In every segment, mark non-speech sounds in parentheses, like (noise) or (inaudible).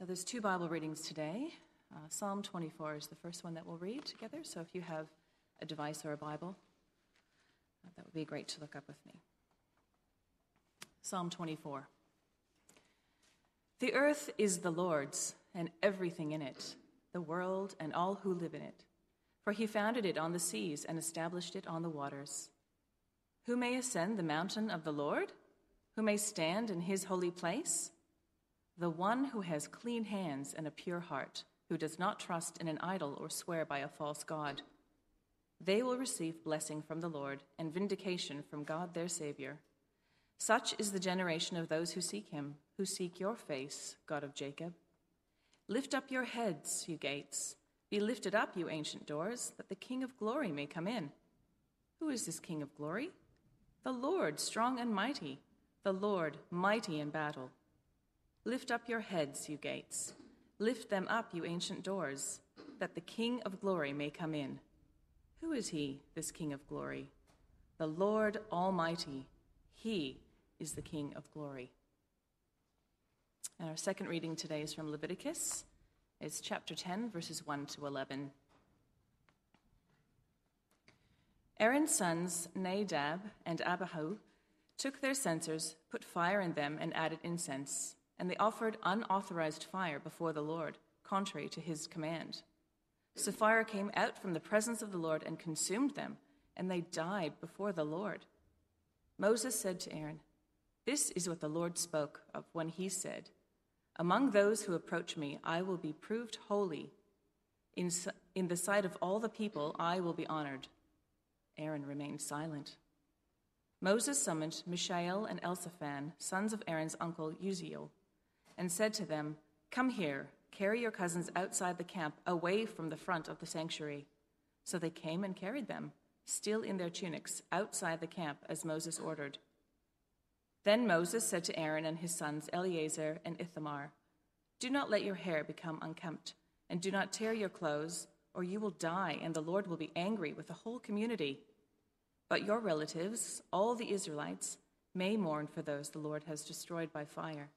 So there's two Bible readings today. Uh, Psalm 24 is the first one that we'll read together. So if you have a device or a Bible, uh, that would be great to look up with me. Psalm 24. The earth is the Lord's and everything in it, the world and all who live in it. For he founded it on the seas and established it on the waters. Who may ascend the mountain of the Lord? Who may stand in his holy place? The one who has clean hands and a pure heart, who does not trust in an idol or swear by a false God. They will receive blessing from the Lord and vindication from God their Savior. Such is the generation of those who seek him, who seek your face, God of Jacob. Lift up your heads, you gates. Be lifted up, you ancient doors, that the King of glory may come in. Who is this King of glory? The Lord, strong and mighty, the Lord, mighty in battle. Lift up your heads, you gates. Lift them up, you ancient doors, that the King of glory may come in. Who is he, this King of glory? The Lord Almighty. He is the King of glory. And our second reading today is from Leviticus. It's chapter 10, verses 1 to 11. Aaron's sons, Nadab and Abihu, took their censers, put fire in them, and added incense, and they offered unauthorized fire before the Lord, contrary to his command. So fire came out from the presence of the Lord and consumed them, and they died before the Lord. Moses said to Aaron, This is what the Lord spoke of when he said, Among those who approach me, I will be proved holy. In, in the sight of all the people, I will be honored. Aaron remained silent. Moses summoned Mishael and Elzaphan, sons of Aaron's uncle Uzziel, and said to them, Come here, carry your cousins outside the camp, away from the front of the sanctuary. So they came and carried them, still in their tunics, outside the camp, as Moses ordered. Then Moses said to Aaron and his sons Eleazar and Ithamar, Do not let your hair become unkempt, and do not tear your clothes, or you will die, and the Lord will be angry with the whole community. But your relatives, all the Israelites, may mourn for those the Lord has destroyed by fire.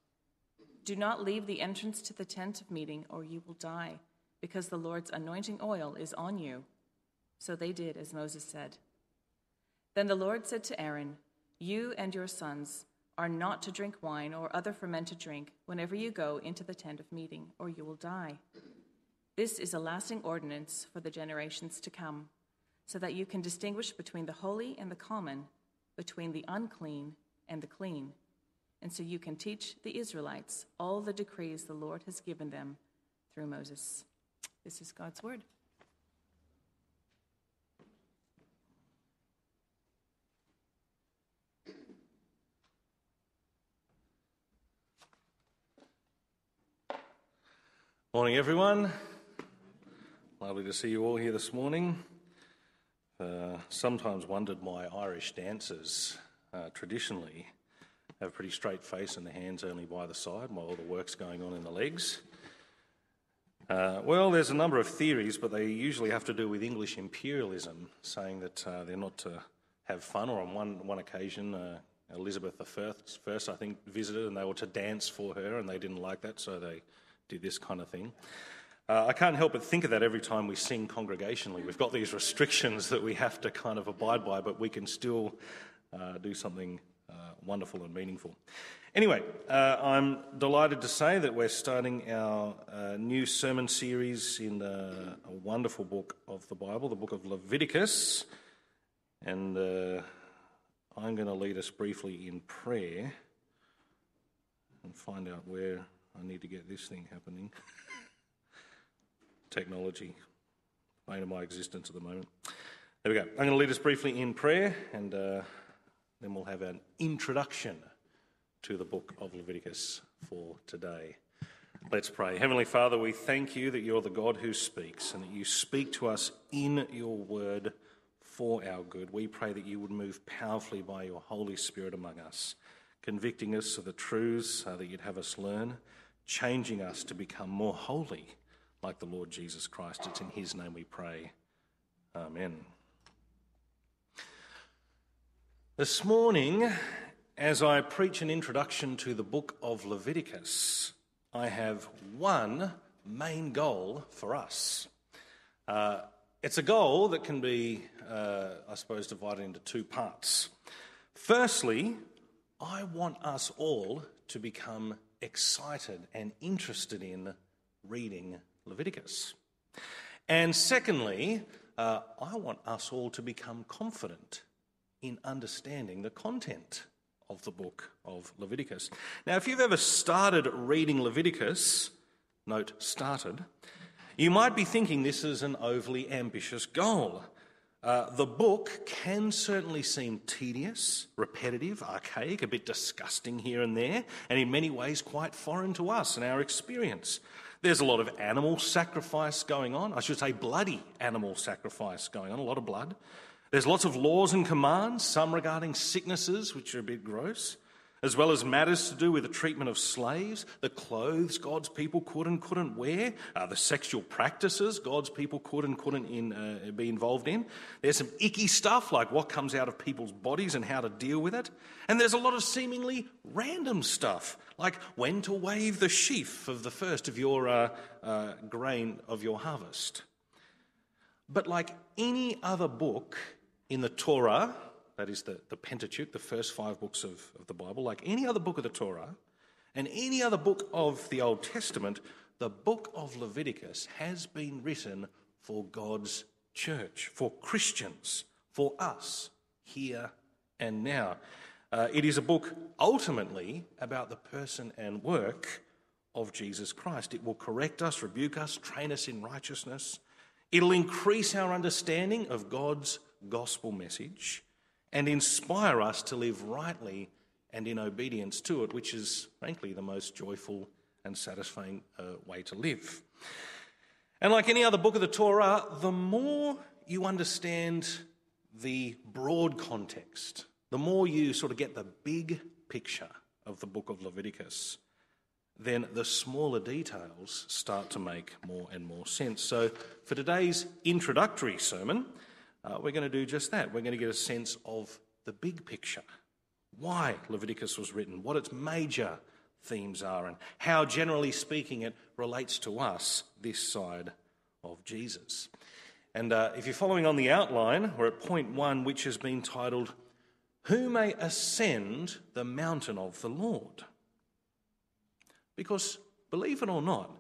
Do not leave the entrance to the tent of meeting, or you will die, because the Lord's anointing oil is on you. So they did as Moses said. Then the Lord said to Aaron, You and your sons are not to drink wine or other fermented drink whenever you go into the tent of meeting, or you will die. This is a lasting ordinance for the generations to come so that you can distinguish between the holy and the common, between the unclean and the clean, and so you can teach the Israelites all the decrees the Lord has given them through Moses. This is God's word. Morning, everyone. Lovely to see you all here this morning. Uh, sometimes wondered why Irish dancers uh, traditionally have a pretty straight face and the hands only by the side while all the work's going on in the legs. Uh, well, there's a number of theories, but they usually have to do with English imperialism, saying that uh, they're not to have fun, or on one, one occasion, uh, Elizabeth I, first, I think, visited and they were to dance for her, and they didn't like that, so they did this kind of thing. Uh, I can't help but think of that every time we sing congregationally. We've got these restrictions (laughs) that we have to kind of abide by, but we can still uh, do something wonderful and meaningful. Anyway, uh, I'm delighted to say that we're starting our uh, new sermon series in a wonderful book of the Bible, the book of Leviticus. And uh, I'm going to lead us briefly in prayer and find out where I need to get this thing happening. (laughs) technology, bane of my existence at the moment. There we go. I'm going to lead us briefly in prayer, and uh, then we'll have an introduction to the book of Leviticus for today. Let's pray. Heavenly Father, we thank you that you're the God who speaks and that you speak to us in your word for our good. We pray that you would move powerfully by your Holy Spirit among us, convicting us of the truths uh, that you'd have us learn, changing us to become more holy like the Lord Jesus Christ. It's in His name we pray. Amen. This morning, as I preach an introduction to the book of Leviticus, I have one main goal for us. Uh, it's a goal that can be, uh, I suppose, divided into two parts. Firstly, I want us all to become excited and interested in reading Leviticus. And secondly, uh, I want us all to become confident in understanding the content of the book of Leviticus. Now, if you've ever started reading Leviticus, note started, you might be thinking this is an overly ambitious goal. Uh, the book can certainly seem tedious, repetitive, archaic, a bit disgusting here and there, and in many ways quite foreign to us and our experience. There's a lot of animal sacrifice going on. I should say, bloody animal sacrifice going on, a lot of blood. There's lots of laws and commands, some regarding sicknesses, which are a bit gross as well as matters to do with the treatment of slaves, the clothes God's people could and couldn't wear, uh, the sexual practices God's people could and couldn't in, uh, be involved in. There's some icky stuff like what comes out of people's bodies and how to deal with it. And there's a lot of seemingly random stuff like when to wave the sheaf of the first of your uh, uh grain of your harvest. But like any other book in the Torah, that is the, the Pentateuch, the first five books of, of the Bible, like any other book of the Torah and any other book of the Old Testament, the book of Leviticus has been written for God's church, for Christians, for us, here and now. Uh, it is a book ultimately about the person and work of Jesus Christ. It will correct us, rebuke us, train us in righteousness. It'll increase our understanding of God's gospel message and inspire us to live rightly and in obedience to it, which is, frankly, the most joyful and satisfying uh, way to live. And like any other book of the Torah, the more you understand the broad context, the more you sort of get the big picture of the book of Leviticus, then the smaller details start to make more and more sense. So, for today's introductory sermon, uh, we're going to do just that. We're going to get a sense of the big picture why Leviticus was written, what its major themes are, and how, generally speaking, it relates to us this side of Jesus. And uh, if you're following on the outline, we're at point one, which has been titled, Who May Ascend the Mountain of the Lord? Because, believe it or not,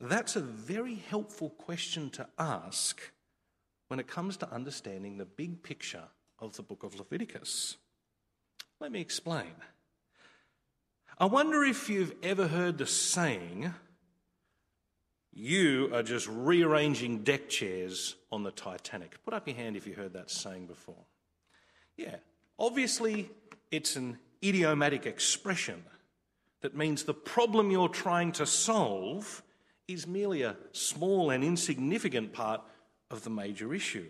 that's a very helpful question to ask when it comes to understanding the big picture of the book of Leviticus. Let me explain. I wonder if you've ever heard the saying, you are just rearranging deck chairs on the Titanic. Put up your hand if you heard that saying before. Yeah, obviously, it's an idiomatic expression that means the problem you're trying to solve is merely a small and insignificant part of the major issue.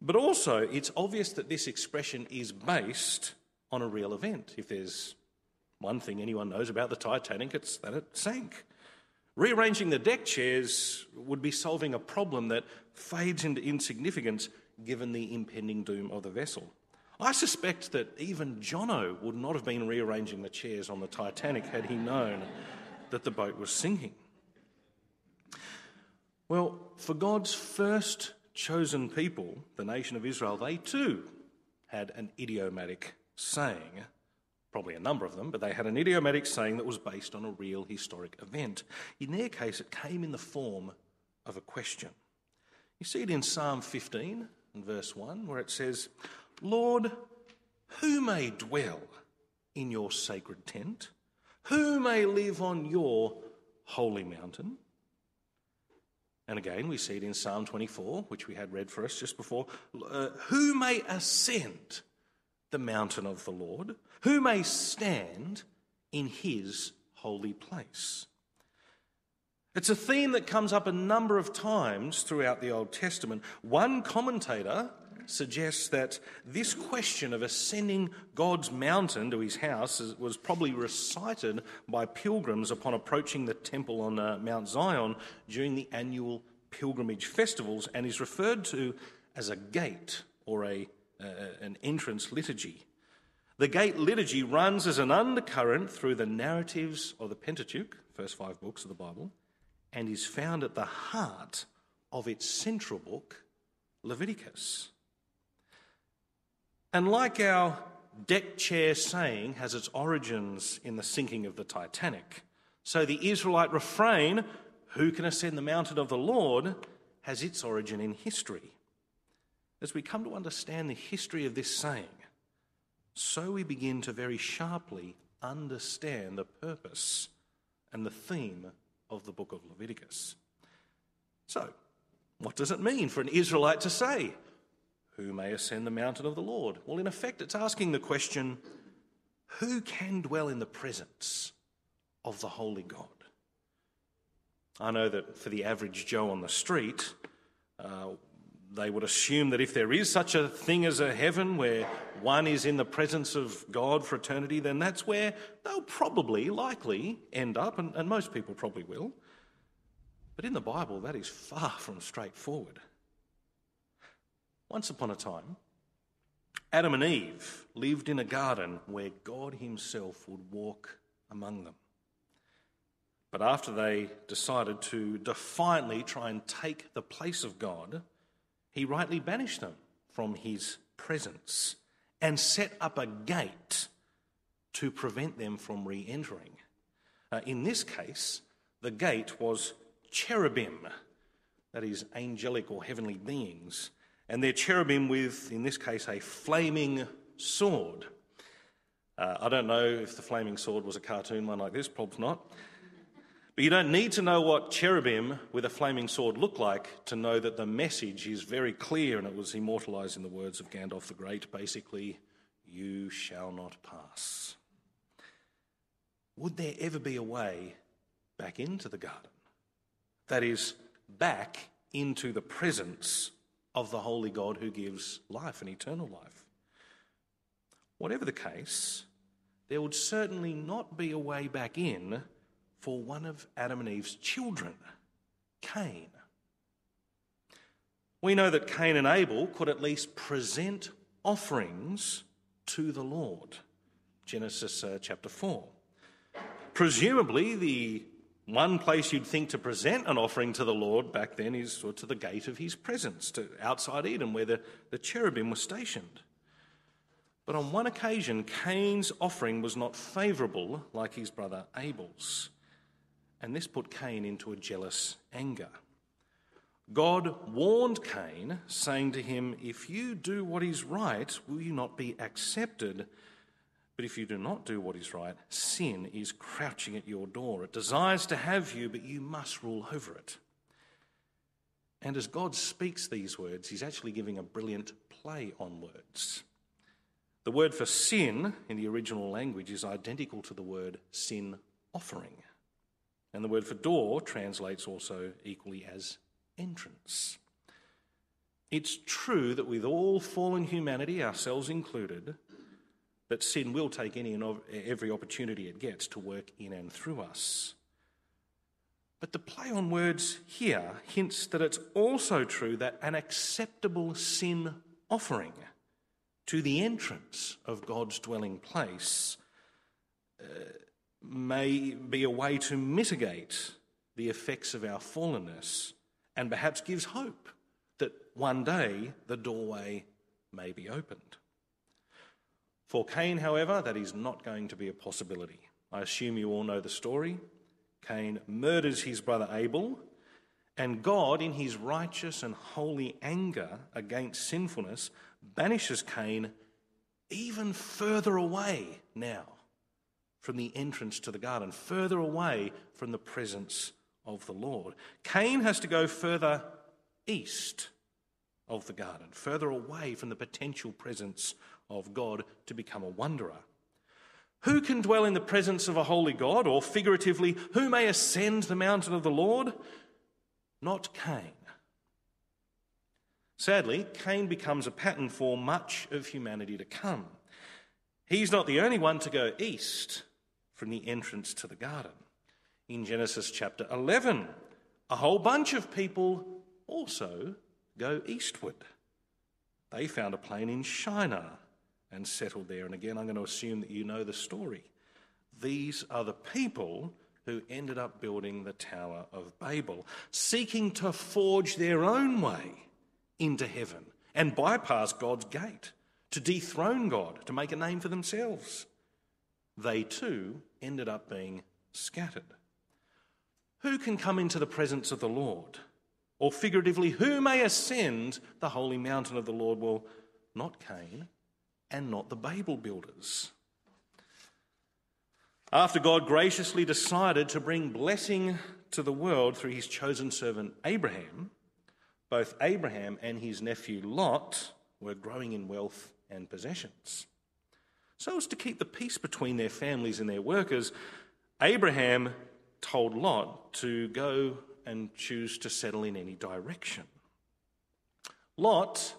But also, it's obvious that this expression is based on a real event. If there's one thing anyone knows about the Titanic, it's that it sank. Rearranging the deck chairs would be solving a problem that fades into insignificance given the impending doom of the vessel. I suspect that even Jono would not have been rearranging the chairs on the Titanic had he known that the boat was sinking. Well, for God's first chosen people, the nation of Israel, they too had an idiomatic saying, probably a number of them, but they had an idiomatic saying that was based on a real historic event. In their case, it came in the form of a question. You see it in Psalm 15 and verse 1, where it says, Lord, who may dwell in your sacred tent? Who may live on your holy mountain? And again, we see it in Psalm 24, which we had read for us just before. Uh, who may ascend the mountain of the Lord? Who may stand in his holy place? It's a theme that comes up a number of times throughout the Old Testament. One commentator suggests that this question of ascending God's mountain to his house was probably recited by pilgrims upon approaching the temple on uh, Mount Zion during the annual pilgrimage festivals and is referred to as a gate or a, uh, an entrance liturgy. The gate liturgy runs as an undercurrent through the narratives of the Pentateuch, first five books of the Bible, and is found at the heart of its central book, Leviticus. And like our deck chair saying has its origins in the sinking of the Titanic, so the Israelite refrain, Who can ascend the mountain of the Lord, has its origin in history. As we come to understand the history of this saying, so we begin to very sharply understand the purpose and the theme of the book of Leviticus. So, what does it mean for an Israelite to say, Who may ascend the mountain of the Lord? Well, in effect, it's asking the question, Who can dwell in the presence of the Holy God? I know that for the average Joe on the street, uh, they would assume that if there is such a thing as a heaven where one is in the presence of God for eternity, then that's where they'll probably, likely end up, and, and most people probably will. But in the Bible, that is far from straightforward. Once upon a time, Adam and Eve lived in a garden where God Himself would walk among them. But after they decided to defiantly try and take the place of God, he rightly banished them from his presence and set up a gate to prevent them from re entering. Uh, in this case, the gate was cherubim, that is, angelic or heavenly beings, and they're cherubim with, in this case, a flaming sword. Uh, I don't know if the flaming sword was a cartoon one like this, probably not. But you don't need to know what cherubim with a flaming sword look like to know that the message is very clear and it was immortalized in the words of Gandalf the Great basically, you shall not pass. Would there ever be a way back into the garden? That is, back into the presence of the holy God who gives life and eternal life. Whatever the case, there would certainly not be a way back in for one of Adam and Eve's children, Cain. We know that Cain and Abel could at least present offerings to the Lord. Genesis uh, chapter 4. Presumably, the one place you'd think to present an offering to the Lord back then is to the gate of his presence, to outside Eden, where the, the cherubim were stationed. But on one occasion, Cain's offering was not favourable like his brother Abel's and this put Cain into a jealous anger. God warned Cain, saying to him, If you do what is right, will you not be accepted? But if you do not do what is right, sin is crouching at your door. It desires to have you, but you must rule over it. And as God speaks these words, he's actually giving a brilliant play on words. The word for sin in the original language is identical to the word sin offering. And the word for door translates also equally as entrance. It's true that with all fallen humanity, ourselves included, that sin will take any and every opportunity it gets to work in and through us. But the play on words here hints that it's also true that an acceptable sin offering to the entrance of God's dwelling place uh, may be a way to mitigate the effects of our fallenness and perhaps gives hope that one day the doorway may be opened. For Cain, however, that is not going to be a possibility. I assume you all know the story. Cain murders his brother Abel, and God, in his righteous and holy anger against sinfulness, banishes Cain even further away now from the entrance to the garden, further away from the presence of the Lord. Cain has to go further east of the garden, further away from the potential presence of God to become a wanderer. Who can dwell in the presence of a holy God, or figuratively, who may ascend the mountain of the Lord? Not Cain. Sadly, Cain becomes a pattern for much of humanity to come. He's not the only one to go east from the entrance to the garden. In Genesis chapter 11, a whole bunch of people also go eastward. They found a plain in Shinar and settled there. And again, I'm going to assume that you know the story. These are the people who ended up building the Tower of Babel, seeking to forge their own way into heaven and bypass God's gate, to dethrone God, to make a name for themselves. They too ended up being scattered. Who can come into the presence of the Lord? Or figuratively, who may ascend the holy mountain of the Lord? Well, not Cain and not the Babel builders. After God graciously decided to bring blessing to the world through his chosen servant Abraham, both Abraham and his nephew Lot were growing in wealth and possessions. So as to keep the peace between their families and their workers, Abraham told Lot to go and choose to settle in any direction. Lot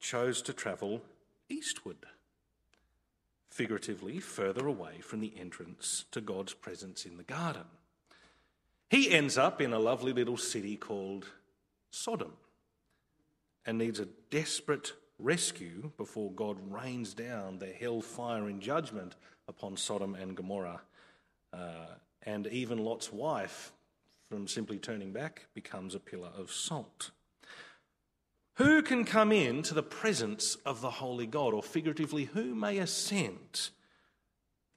chose to travel eastward, figuratively further away from the entrance to God's presence in the garden. He ends up in a lovely little city called Sodom and needs a desperate rescue before God rains down the hell fire in judgment upon Sodom and Gomorrah. Uh, and even Lot's wife, from simply turning back, becomes a pillar of salt. Who can come in to the presence of the holy God? Or figuratively, who may ascend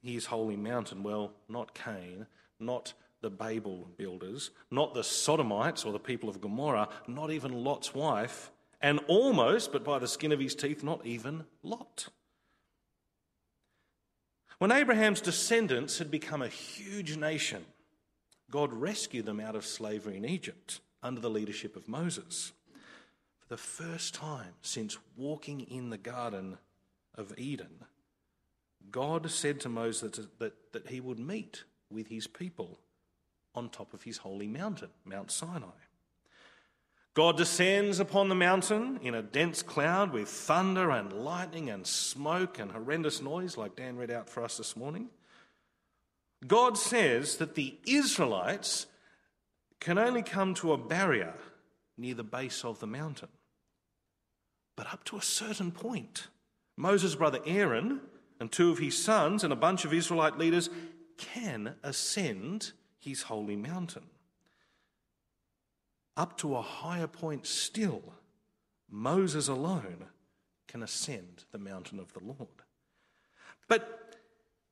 his holy mountain? Well, not Cain, not the Babel builders, not the Sodomites or the people of Gomorrah, not even Lot's wife, and almost, but by the skin of his teeth, not even Lot. When Abraham's descendants had become a huge nation, God rescued them out of slavery in Egypt under the leadership of Moses. The first time since walking in the Garden of Eden, God said to Moses that, that, that he would meet with his people on top of his holy mountain, Mount Sinai. God descends upon the mountain in a dense cloud with thunder and lightning and smoke and horrendous noise, like Dan read out for us this morning. God says that the Israelites can only come to a barrier near the base of the mountain. But up to a certain point, Moses' brother Aaron and two of his sons and a bunch of Israelite leaders can ascend his holy mountain. Up to a higher point still, Moses alone can ascend the mountain of the Lord. But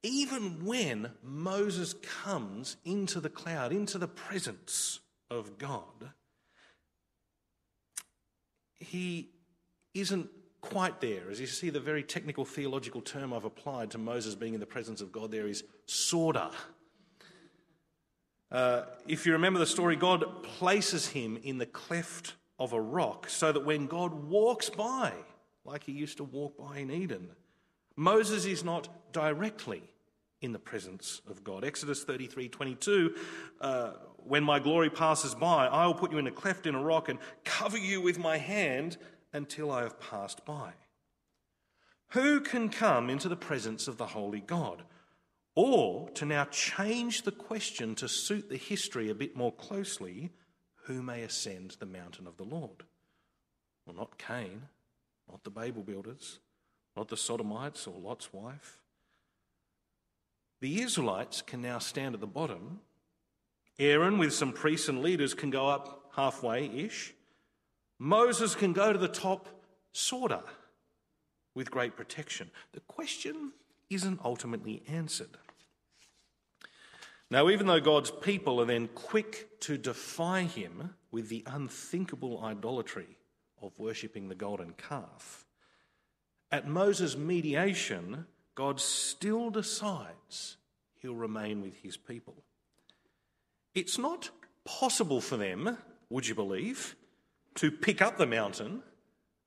even when Moses comes into the cloud, into the presence of God, he isn't quite there. As you see, the very technical theological term I've applied to Moses being in the presence of God there is sorta. Uh, if you remember the story, God places him in the cleft of a rock so that when God walks by, like he used to walk by in Eden, Moses is not directly in the presence of God. Exodus 33 22, uh, when my glory passes by, I will put you in a cleft in a rock and cover you with my hand until I have passed by. Who can come into the presence of the holy God? Or to now change the question to suit the history a bit more closely who may ascend the mountain of the Lord? Well, not Cain, not the Babel builders, not the Sodomites or Lot's wife. The Israelites can now stand at the bottom. Aaron, with some priests and leaders, can go up halfway ish. Moses can go to the top, sorta, with great protection. The question isn't ultimately answered. Now, even though God's people are then quick to defy him with the unthinkable idolatry of worshipping the golden calf, at Moses' mediation, God still decides he'll remain with his people. It's not possible for them, would you believe, to pick up the mountain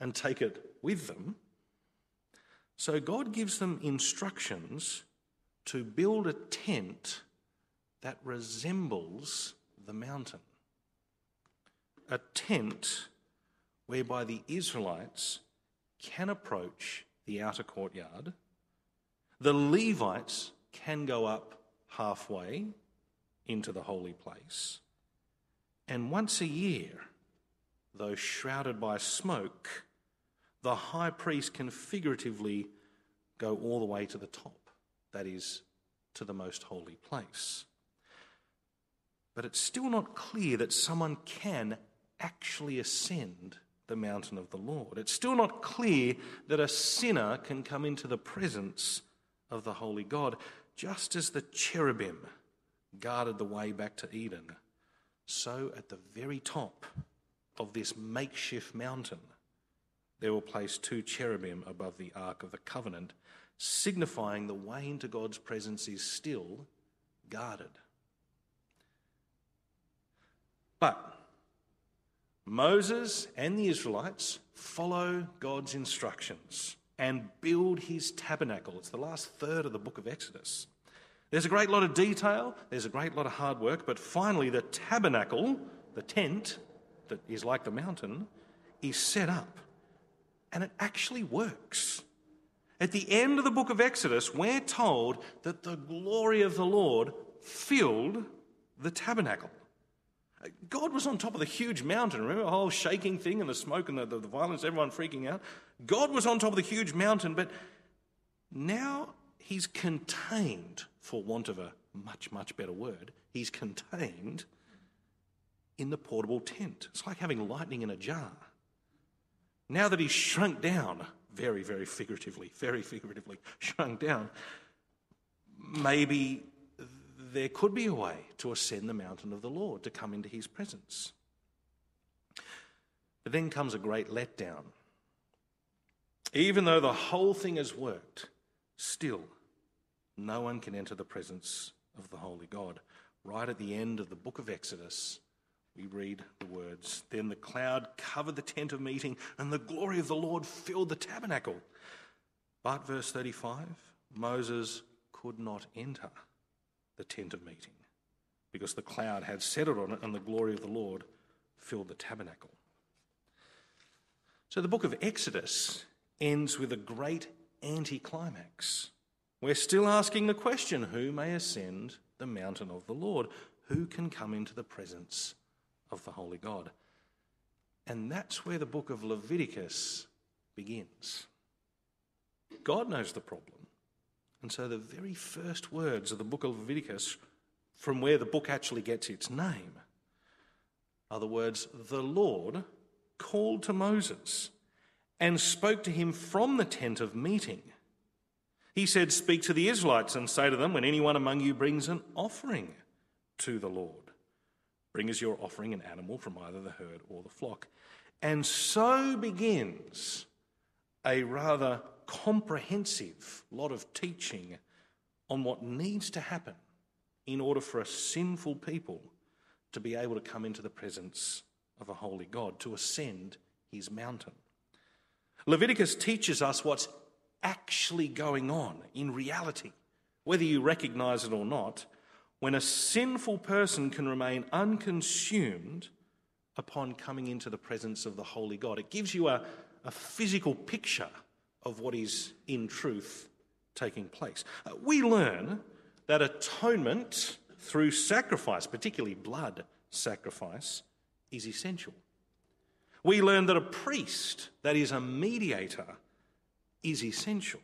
and take it with them. So God gives them instructions to build a tent that resembles the mountain. A tent whereby the Israelites can approach the outer courtyard, the Levites can go up halfway into the holy place, and once a year, though shrouded by smoke, the high priest can figuratively go all the way to the top, that is, to the most holy place. But it's still not clear that someone can actually ascend the mountain of the Lord. It's still not clear that a sinner can come into the presence of the holy God, just as the cherubim guarded the way back to Eden. So, at the very top of this makeshift mountain, there will place two cherubim above the Ark of the Covenant, signifying the way into God's presence is still guarded. But Moses and the Israelites follow God's instructions and build his tabernacle. It's the last third of the book of Exodus. There's a great lot of detail, there's a great lot of hard work, but finally, the tabernacle, the tent that is like the mountain, is set up. And it actually works. At the end of the book of Exodus, we're told that the glory of the Lord filled the tabernacle. God was on top of the huge mountain. Remember the whole shaking thing and the smoke and the, the, the, violence, everyone freaking out? God was on top of the huge mountain, but now he's contained, for want of a much, much better word, he's contained in the portable tent. It's like having lightning in a jar. Now that he's shrunk down, very, very figuratively, very figuratively (laughs) shrunk down, maybe there could be a way to ascend the mountain of the Lord, to come into his presence. But then comes a great letdown. Even though the whole thing has worked, still no one can enter the presence of the Holy God. Right at the end of the book of Exodus, we read the words Then the cloud covered the tent of meeting, and the glory of the Lord filled the tabernacle. But, verse 35, Moses could not enter the tent of meeting, because the cloud had settled on it and the glory of the Lord filled the tabernacle. So the book of Exodus ends with a great anticlimax. We're still asking the question who may ascend the mountain of the Lord? Who can come into the presence of the Holy God? And that's where the book of Leviticus begins. God knows the problem. And so the very first words of the book of Leviticus, from where the book actually gets its name, are the words, The Lord called to Moses and spoke to him from the tent of meeting. He said, Speak to the Israelites and say to them, When anyone among you brings an offering to the Lord, bring as your offering an animal from either the herd or the flock. And so begins a rather comprehensive lot of teaching on what needs to happen in order for a sinful people to be able to come into the presence of a holy God, to ascend his mountain. Leviticus teaches us what's actually going on in reality, whether you recognize it or not, when a sinful person can remain unconsumed upon coming into the presence of the holy God. It gives you a, a physical picture of what is in truth taking place. Uh, we learn that atonement through sacrifice, particularly blood sacrifice, is essential. We learn that a priest, that is a mediator, is essential.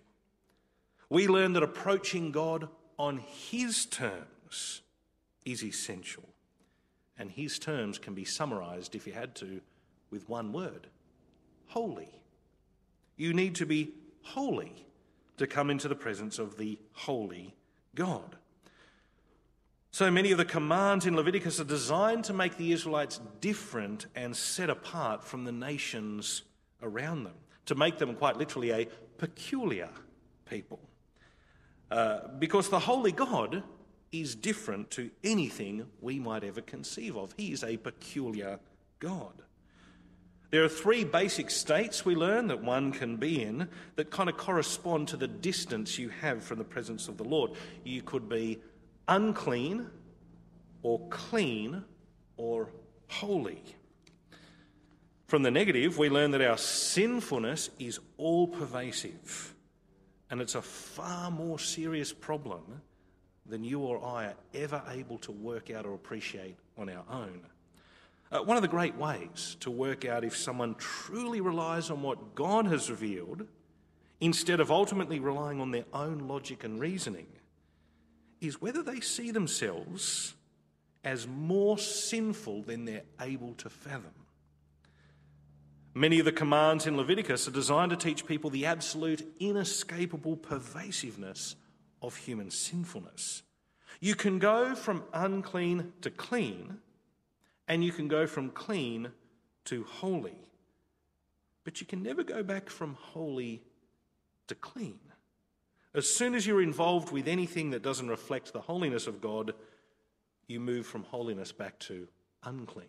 We learn that approaching God on His terms is essential. And His terms can be summarized, if you had to, with one word holy. You need to be holy to come into the presence of the holy God. So many of the commands in Leviticus are designed to make the Israelites different and set apart from the nations around them, to make them quite literally a peculiar people. Uh, because the holy God is different to anything we might ever conceive of. He is a peculiar God. There are three basic states we learn that one can be in that kind of correspond to the distance you have from the presence of the Lord. You could be unclean, or clean, or holy. From the negative, we learn that our sinfulness is all pervasive, and it's a far more serious problem than you or I are ever able to work out or appreciate on our own. Uh, one of the great ways to work out if someone truly relies on what God has revealed instead of ultimately relying on their own logic and reasoning, is whether they see themselves as more sinful than they're able to fathom. Many of the commands in Leviticus are designed to teach people the absolute, inescapable pervasiveness of human sinfulness. You can go from unclean to clean, and you can go from clean to holy. But you can never go back from holy to clean. As soon as you're involved with anything that doesn't reflect the holiness of God, you move from holiness back to unclean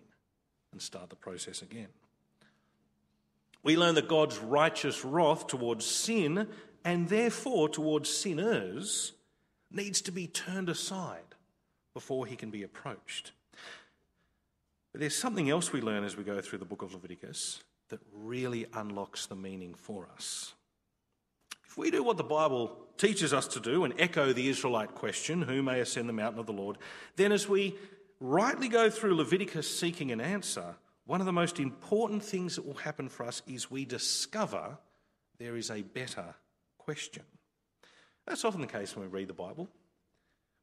and start the process again. We learn that God's righteous wrath towards sin and therefore towards sinners needs to be turned aside before he can be approached. But there's something else we learn as we go through the book of Leviticus that really unlocks the meaning for us. If we do what the Bible teaches us to do and echo the Israelite question, who may ascend the mountain of the Lord, then as we rightly go through Leviticus seeking an answer, one of the most important things that will happen for us is we discover there is a better question. That's often the case when we read the Bible.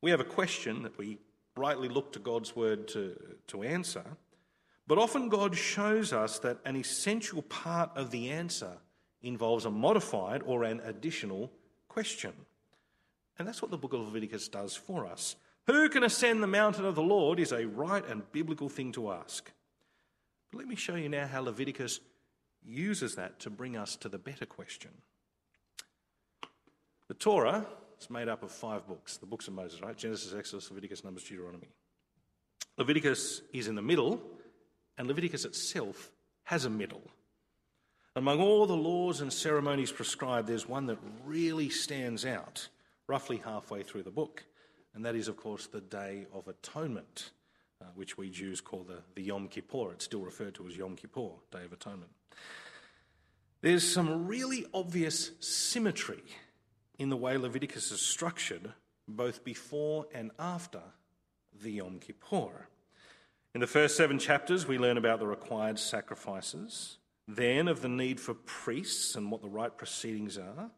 We have a question that we rightly look to God's word to, to answer, but often God shows us that an essential part of the answer involves a modified or an additional question. And that's what the book of Leviticus does for us. Who can ascend the mountain of the Lord is a right and biblical thing to ask. But let me show you now how Leviticus uses that to bring us to the better question. The Torah is made up of five books, the books of Moses, right? Genesis, Exodus, Leviticus, Numbers, Deuteronomy. Leviticus is in the middle, and Leviticus itself has a middle. Among all the laws and ceremonies prescribed, there's one that really stands out roughly halfway through the book, and that is, of course, the Day of Atonement, uh, which we Jews call the, the Yom Kippur. It's still referred to as Yom Kippur, Day of Atonement. There's some really obvious symmetry in the way Leviticus is structured, both before and after the Yom Kippur. In the first seven chapters, we learn about the required sacrifices, then of the need for priests and what the right proceedings are,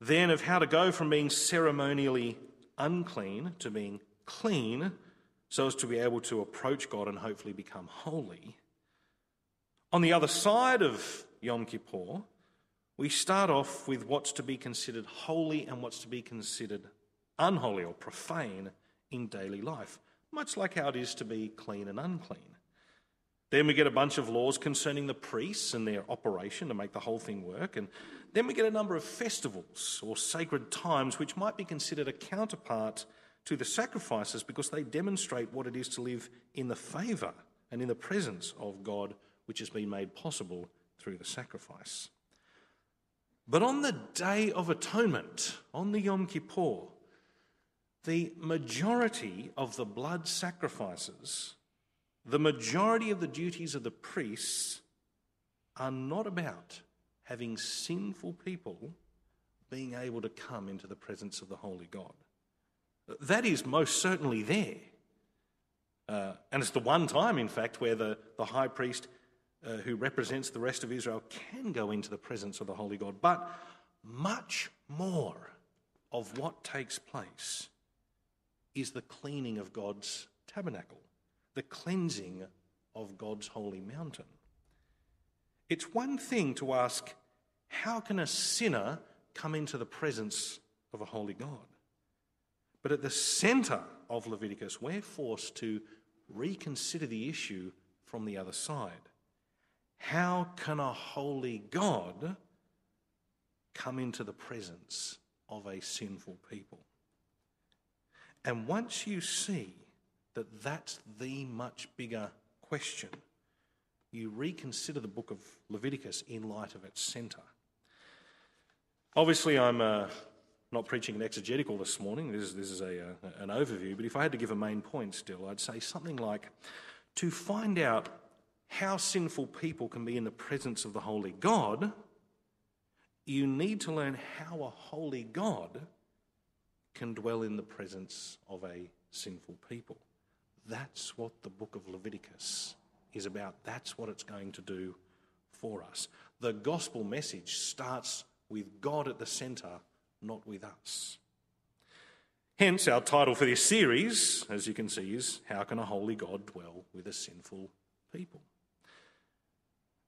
then of how to go from being ceremonially unclean to being clean so as to be able to approach God and hopefully become holy. On the other side of Yom Kippur, we start off with what's to be considered holy and what's to be considered unholy or profane in daily life, much like how it is to be clean and unclean. Then we get a bunch of laws concerning the priests and their operation to make the whole thing work. And then we get a number of festivals or sacred times which might be considered a counterpart to the sacrifices because they demonstrate what it is to live in the favour and in the presence of God, which has been made possible through the sacrifice. But on the Day of Atonement, on the Yom Kippur, the majority of the blood sacrifices the majority of the duties of the priests are not about having sinful people being able to come into the presence of the Holy God. That is most certainly there. Uh, and it's the one time, in fact, where the, the high priest uh, who represents the rest of Israel can go into the presence of the Holy God. But much more of what takes place is the cleaning of God's tabernacle the cleansing of God's holy mountain. It's one thing to ask, how can a sinner come into the presence of a holy God? But at the centre of Leviticus, we're forced to reconsider the issue from the other side. How can a holy God come into the presence of a sinful people? And once you see that that's the much bigger question. You reconsider the book of Leviticus in light of its centre. Obviously, I'm uh, not preaching an exegetical this morning. This, this is a, uh, an overview. But if I had to give a main point still, I'd say something like to find out how sinful people can be in the presence of the Holy God, you need to learn how a holy God can dwell in the presence of a sinful people. That's what the book of Leviticus is about. That's what it's going to do for us. The gospel message starts with God at the centre, not with us. Hence, our title for this series, as you can see, is How Can a Holy God Dwell with a Sinful People?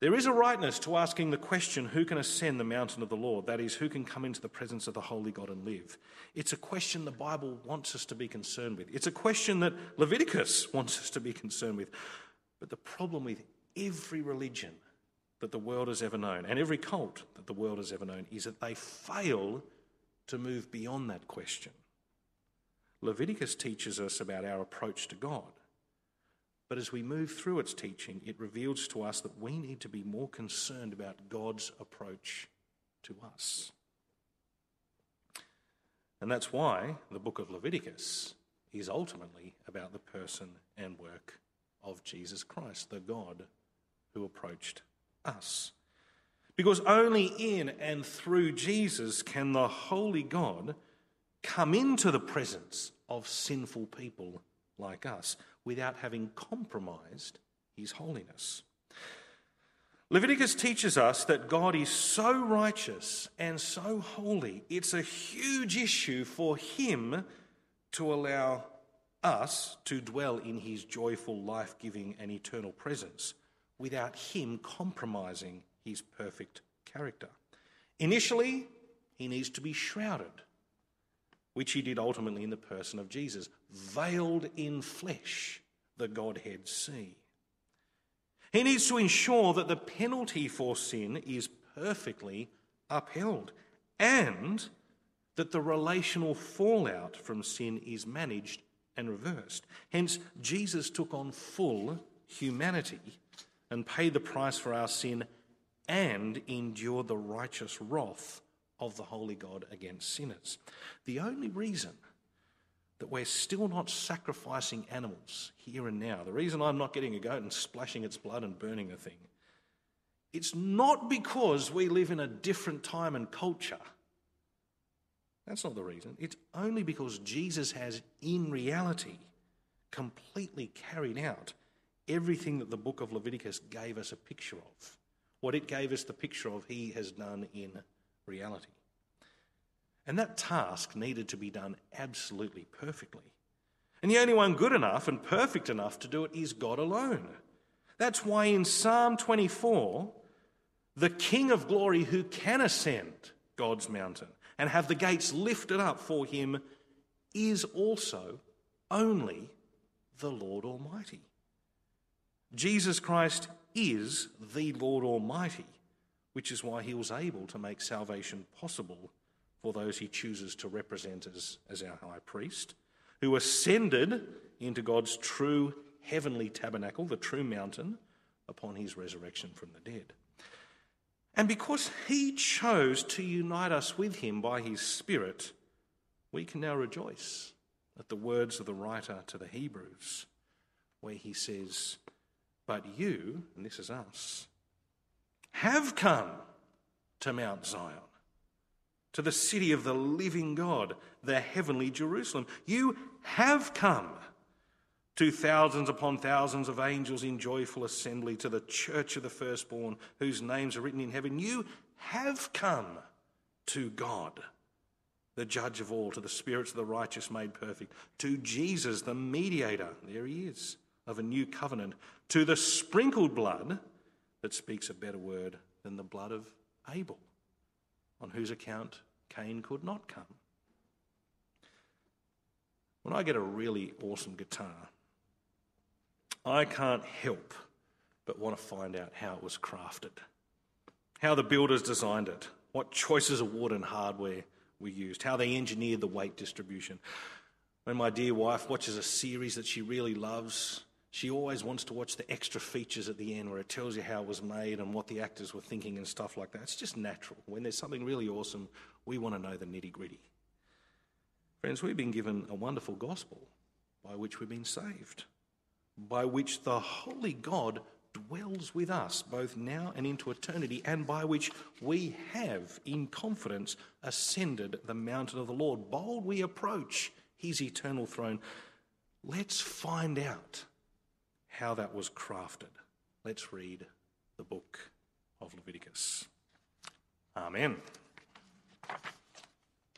There is a rightness to asking the question who can ascend the mountain of the Lord? That is, who can come into the presence of the holy God and live? It's a question the Bible wants us to be concerned with. It's a question that Leviticus wants us to be concerned with. But the problem with every religion that the world has ever known and every cult that the world has ever known is that they fail to move beyond that question. Leviticus teaches us about our approach to God. But as we move through its teaching, it reveals to us that we need to be more concerned about God's approach to us. And that's why the book of Leviticus is ultimately about the person and work of Jesus Christ, the God who approached us. Because only in and through Jesus can the Holy God come into the presence of sinful people like us without having compromised his holiness. Leviticus teaches us that God is so righteous and so holy, it's a huge issue for him to allow us to dwell in his joyful, life giving, and eternal presence without him compromising his perfect character. Initially, he needs to be shrouded which he did ultimately in the person of Jesus, veiled in flesh, the Godhead see. He needs to ensure that the penalty for sin is perfectly upheld and that the relational fallout from sin is managed and reversed. Hence, Jesus took on full humanity and paid the price for our sin and endured the righteous wrath of the Holy God against sinners. The only reason that we're still not sacrificing animals here and now, the reason I'm not getting a goat and splashing its blood and burning the thing, it's not because we live in a different time and culture. That's not the reason. It's only because Jesus has, in reality, completely carried out everything that the book of Leviticus gave us a picture of. What it gave us the picture of, he has done in reality. And that task needed to be done absolutely perfectly. And the only one good enough and perfect enough to do it is God alone. That's why in Psalm 24, the King of glory who can ascend God's mountain and have the gates lifted up for him is also only the Lord Almighty. Jesus Christ is the Lord Almighty which is why he was able to make salvation possible for those he chooses to represent as, as our high priest, who ascended into God's true heavenly tabernacle, the true mountain, upon his resurrection from the dead. And because he chose to unite us with him by his Spirit, we can now rejoice at the words of the writer to the Hebrews, where he says, But you, and this is us, have come to Mount Zion, to the city of the living God, the heavenly Jerusalem. You have come to thousands upon thousands of angels in joyful assembly, to the church of the firstborn, whose names are written in heaven. You have come to God, the judge of all, to the spirits of the righteous made perfect, to Jesus, the mediator, there he is, of a new covenant, to the sprinkled blood that speaks a better word than the blood of Abel, on whose account Cain could not come. When I get a really awesome guitar, I can't help but want to find out how it was crafted, how the builders designed it, what choices of wood and hardware were used, how they engineered the weight distribution. When my dear wife watches a series that she really loves, she always wants to watch the extra features at the end where it tells you how it was made and what the actors were thinking and stuff like that. It's just natural. When there's something really awesome, we want to know the nitty gritty. Friends, we've been given a wonderful gospel by which we've been saved, by which the Holy God dwells with us both now and into eternity, and by which we have, in confidence, ascended the mountain of the Lord. Bold we approach his eternal throne. Let's find out how that was crafted. Let's read the book of Leviticus. Amen.